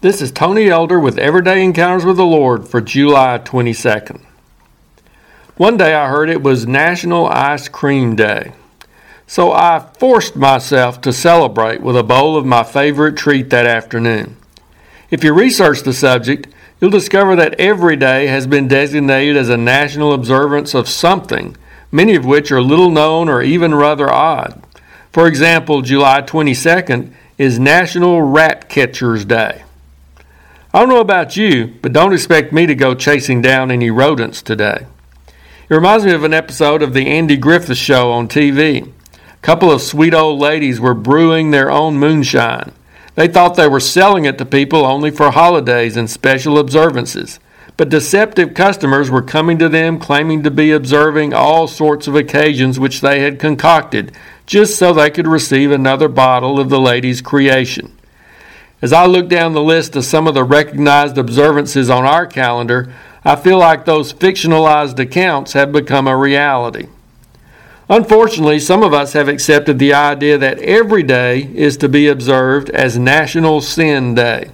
This is Tony Elder with Everyday Encounters with the Lord for July 22nd. One day I heard it was National Ice Cream Day. So I forced myself to celebrate with a bowl of my favorite treat that afternoon. If you research the subject, you'll discover that every day has been designated as a national observance of something, many of which are little known or even rather odd. For example, July 22nd is National Rat Catcher's Day. I don't know about you, but don't expect me to go chasing down any rodents today. It reminds me of an episode of the Andy Griffith Show on TV. A couple of sweet old ladies were brewing their own moonshine. They thought they were selling it to people only for holidays and special observances. But deceptive customers were coming to them claiming to be observing all sorts of occasions which they had concocted just so they could receive another bottle of the lady's creation. As I look down the list of some of the recognized observances on our calendar, I feel like those fictionalized accounts have become a reality. Unfortunately, some of us have accepted the idea that every day is to be observed as National Sin Day.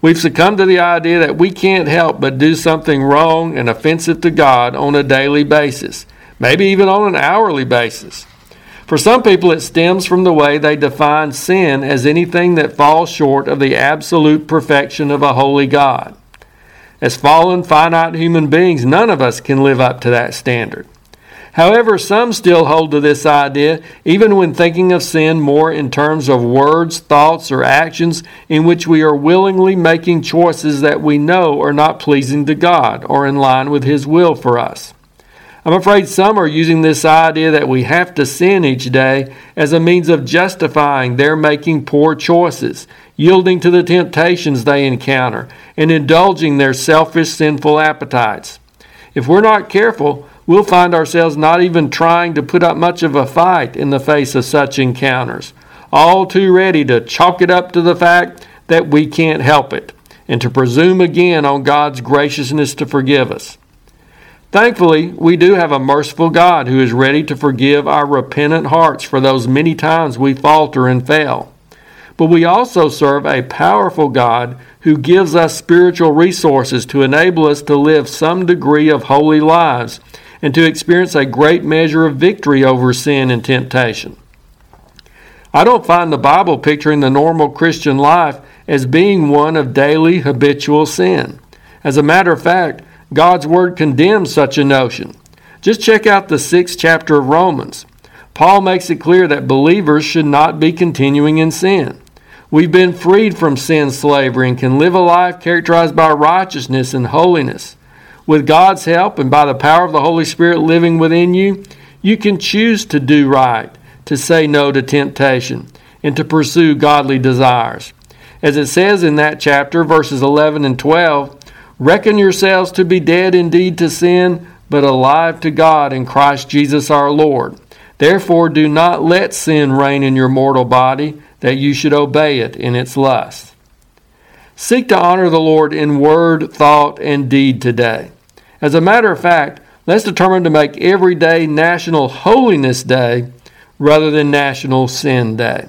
We've succumbed to the idea that we can't help but do something wrong and offensive to God on a daily basis, maybe even on an hourly basis. For some people, it stems from the way they define sin as anything that falls short of the absolute perfection of a holy God. As fallen, finite human beings, none of us can live up to that standard. However, some still hold to this idea, even when thinking of sin more in terms of words, thoughts, or actions in which we are willingly making choices that we know are not pleasing to God or in line with His will for us. I'm afraid some are using this idea that we have to sin each day as a means of justifying their making poor choices, yielding to the temptations they encounter, and indulging their selfish, sinful appetites. If we're not careful, we'll find ourselves not even trying to put up much of a fight in the face of such encounters, all too ready to chalk it up to the fact that we can't help it, and to presume again on God's graciousness to forgive us. Thankfully, we do have a merciful God who is ready to forgive our repentant hearts for those many times we falter and fail. But we also serve a powerful God who gives us spiritual resources to enable us to live some degree of holy lives and to experience a great measure of victory over sin and temptation. I don't find the Bible picturing the normal Christian life as being one of daily habitual sin. As a matter of fact, God's Word condemns such a notion. Just check out the sixth chapter of Romans. Paul makes it clear that believers should not be continuing in sin. We've been freed from sin slavery and can live a life characterized by righteousness and holiness. With God's help and by the power of the Holy Spirit living within you, you can choose to do right, to say no to temptation, and to pursue godly desires. As it says in that chapter, verses 11 and 12, Reckon yourselves to be dead indeed to sin, but alive to God in Christ Jesus our Lord. Therefore, do not let sin reign in your mortal body, that you should obey it in its lust. Seek to honor the Lord in word, thought, and deed today. As a matter of fact, let's determine to make every day National Holiness Day rather than National Sin Day.